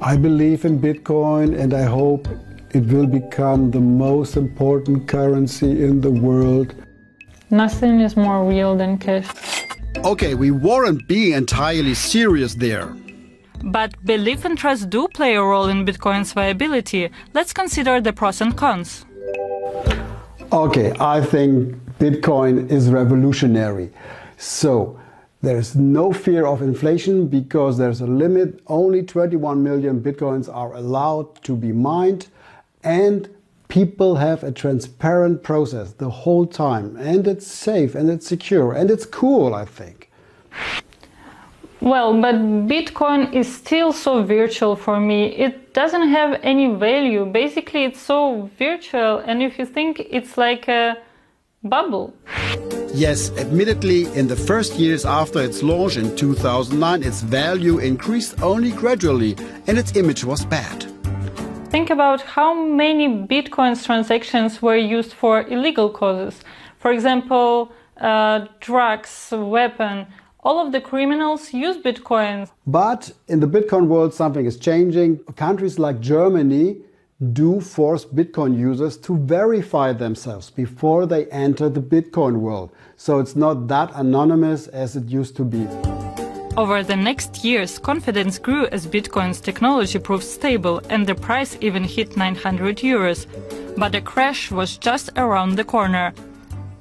I believe in Bitcoin and I hope it will become the most important currency in the world. Nothing is more real than cash. Okay, we weren't being entirely serious there. But belief and trust do play a role in Bitcoin's viability. Let's consider the pros and cons. Okay, I think Bitcoin is revolutionary. So, there's no fear of inflation because there's a limit. Only 21 million Bitcoins are allowed to be mined, and people have a transparent process the whole time. And it's safe and it's secure and it's cool, I think. Well, but Bitcoin is still so virtual for me. It doesn't have any value. Basically, it's so virtual, and if you think it's like a bubble. Yes, admittedly, in the first years after its launch in 2009, its value increased only gradually and its image was bad. Think about how many Bitcoin's transactions were used for illegal causes. For example, uh, drugs, weapon, all of the criminals use Bitcoin. But in the Bitcoin world, something is changing. Countries like Germany do force Bitcoin users to verify themselves before they enter the Bitcoin world. So it's not that anonymous as it used to be. Over the next years, confidence grew as Bitcoin's technology proved stable and the price even hit 900 euros. But a crash was just around the corner.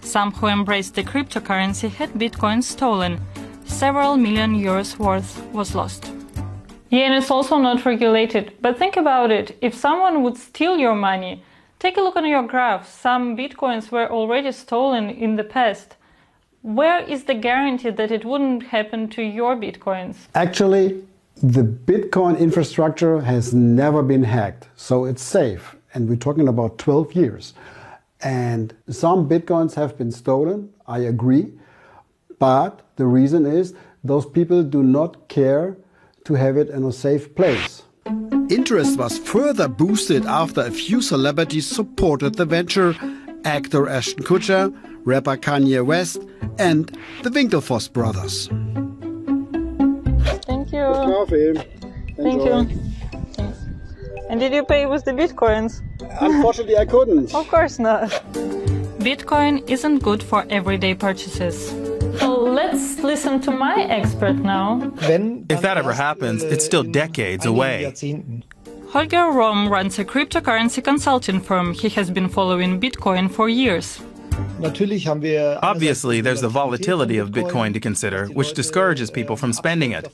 Some who embraced the cryptocurrency had Bitcoin stolen several million euros worth was lost. Yeah, and it's also not regulated. But think about it if someone would steal your money, take a look on your graph. Some bitcoins were already stolen in the past. Where is the guarantee that it wouldn't happen to your bitcoins? Actually, the Bitcoin infrastructure has never been hacked, so it's safe. And we're talking about 12 years. And some bitcoins have been stolen, I agree. But the reason is those people do not care to have it in a safe place. Interest was further boosted after a few celebrities supported the venture actor Ashton Kutcher, rapper Kanye West, and the Winklevoss brothers. Thank you. Coffee. Thank you. Thanks. And did you pay with the bitcoins? Unfortunately, I couldn't. Of course not. Bitcoin isn't good for everyday purchases. So let's listen to my expert now. If that ever happens, it's still decades away. Holger Rom runs a cryptocurrency consulting firm. He has been following Bitcoin for years. Obviously, there's the volatility of Bitcoin to consider, which discourages people from spending it.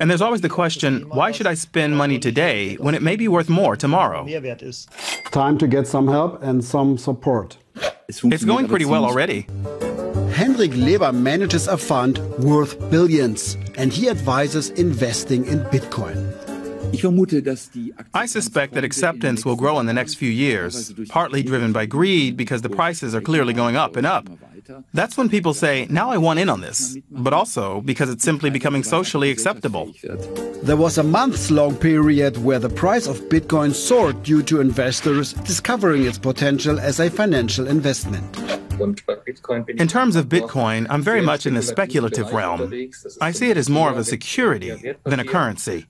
And there's always the question why should I spend money today when it may be worth more tomorrow? Time to get some help and some support. It's going pretty well already. Hendrik Leber manages a fund worth billions, and he advises investing in Bitcoin. I suspect that acceptance will grow in the next few years, partly driven by greed because the prices are clearly going up and up. That's when people say, now I want in on this, but also because it's simply becoming socially acceptable. There was a months long period where the price of Bitcoin soared due to investors discovering its potential as a financial investment. In terms of Bitcoin, I'm very much in the speculative realm. I see it as more of a security than a currency.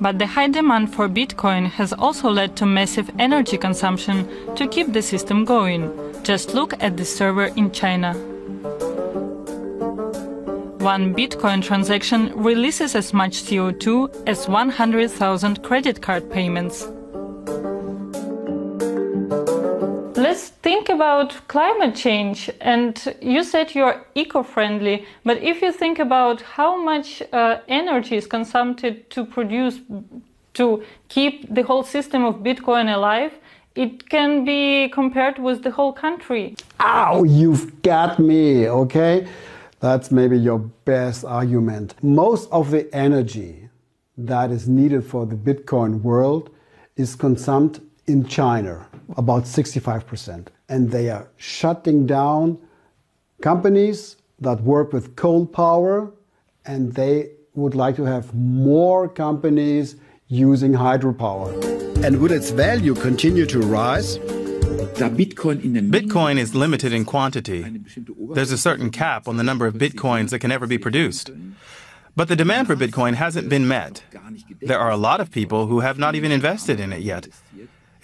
But the high demand for Bitcoin has also led to massive energy consumption to keep the system going. Just look at the server in China. One Bitcoin transaction releases as much CO2 as 100,000 credit card payments. About climate change. And you said you're eco friendly, but if you think about how much uh, energy is consumed to produce, to keep the whole system of Bitcoin alive, it can be compared with the whole country. Ow, you've got me, okay? That's maybe your best argument. Most of the energy that is needed for the Bitcoin world is consumed in China about 65%. And they are shutting down companies that work with coal power, and they would like to have more companies using hydropower. And would its value continue to rise? Bitcoin is limited in quantity. There's a certain cap on the number of bitcoins that can ever be produced. But the demand for Bitcoin hasn't been met. There are a lot of people who have not even invested in it yet.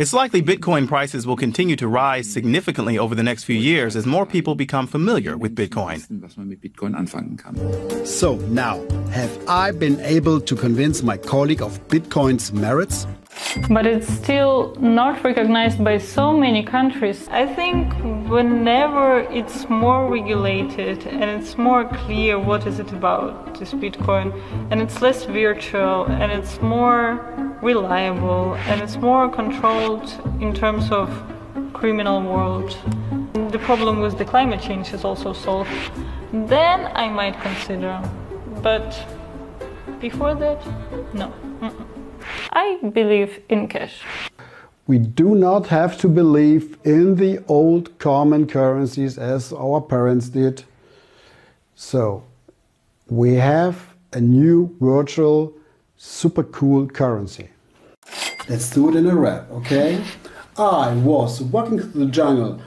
It's likely Bitcoin prices will continue to rise significantly over the next few years as more people become familiar with Bitcoin. So now, have I been able to convince my colleague of Bitcoin's merits? But it's still not recognized by so many countries. I think whenever it's more regulated and it's more clear what is it about this Bitcoin and it's less virtual and it's more reliable and it's more controlled in terms of criminal world. The problem with the climate change is also solved. Then I might consider. But before that, no. Mm-mm. I believe in cash. We do not have to believe in the old common currencies as our parents did. So, we have a new virtual super cool currency. Let's do it in a rap, okay? I was walking through the jungle.